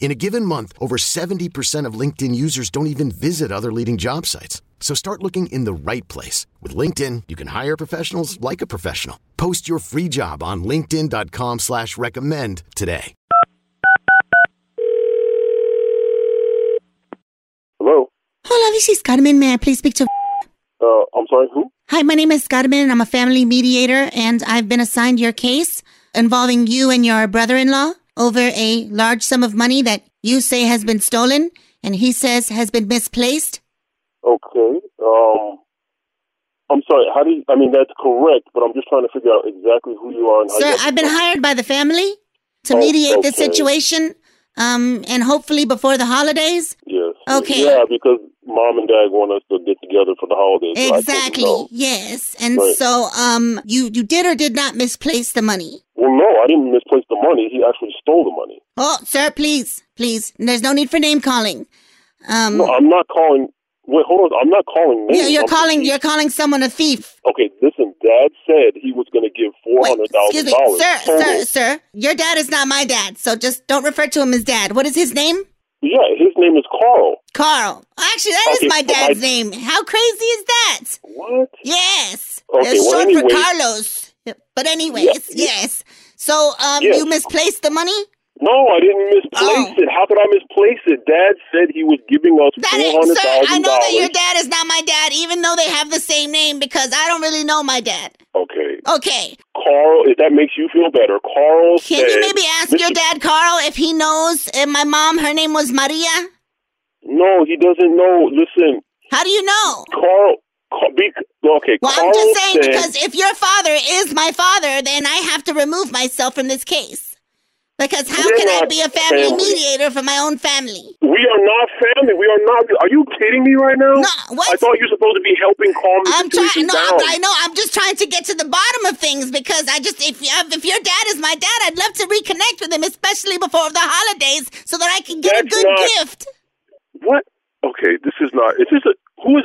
In a given month, over 70% of LinkedIn users don't even visit other leading job sites. So start looking in the right place. With LinkedIn, you can hire professionals like a professional. Post your free job on linkedin.com slash recommend today. Hello. Hola, this is Carmen. May I please speak to... Uh, I'm sorry, who? Hi, my name is Carmen. And I'm a family mediator, and I've been assigned your case involving you and your brother-in-law over a large sum of money that you say has been stolen, and he says has been misplaced. Okay. Um, I'm sorry. How do you? I mean, that's correct, but I'm just trying to figure out exactly who you are and how Sir, I've been hired by the family to Oh, mediate the situation, um, and hopefully before the holidays. Yes. Okay. Yeah, because mom and dad want us to get together for the holidays. so I told them Exactly. no. Yes. And Right. so, um, you you did or did not misplace the money. Well, no, I didn't misplace the money. He actually stole the money. Oh, sir, please, please. There's no need for name calling. Um, No, I'm not calling. Wait, hold on. I'm not calling names. you're, you're I'm- calling you're calling someone a thief. Okay, listen. Dad said he was going to give four hundred thousand dollars. sir, sir, sir. Your dad is not my dad, so just don't refer to him as dad. What is his name? Yeah, his name is Carl. Carl. Actually, that is Okay, my dad's I- name. How crazy is that? What? Yes. Okay, it's well, short anyway- for Carlos. But anyways, yeah. yes. So, um, Yes. you misplaced the money? No, I didn't misplace Oh. it. How could I misplace it? Dad said he was giving us That four is, I know that your dad is not my dad, even though they have the same name, because I don't really know my dad. Okay, Okay. Carl. If that makes you feel better, Carl Can said. you maybe ask your dad, Carl, if he knows uh, my mom, her name was Maria? No, he doesn't know. Listen, How do you know? Carl. Okay, Well, Carl I'm just saying said, because if your father is my father, then I have to remove myself from this case. Because how can I be a family family. mediator for my own family? we are not family. We are not. Are you kidding me right now? No, what? I thought you were supposed to be helping calm the I'm situation trying. No, down. I know. I'm just trying to get to the bottom of things because I just if if your dad is my dad, I'd love to reconnect with him, especially before the holidays, so that I can get a good not- gift. What? Okay, this is not. Is this a? Who is?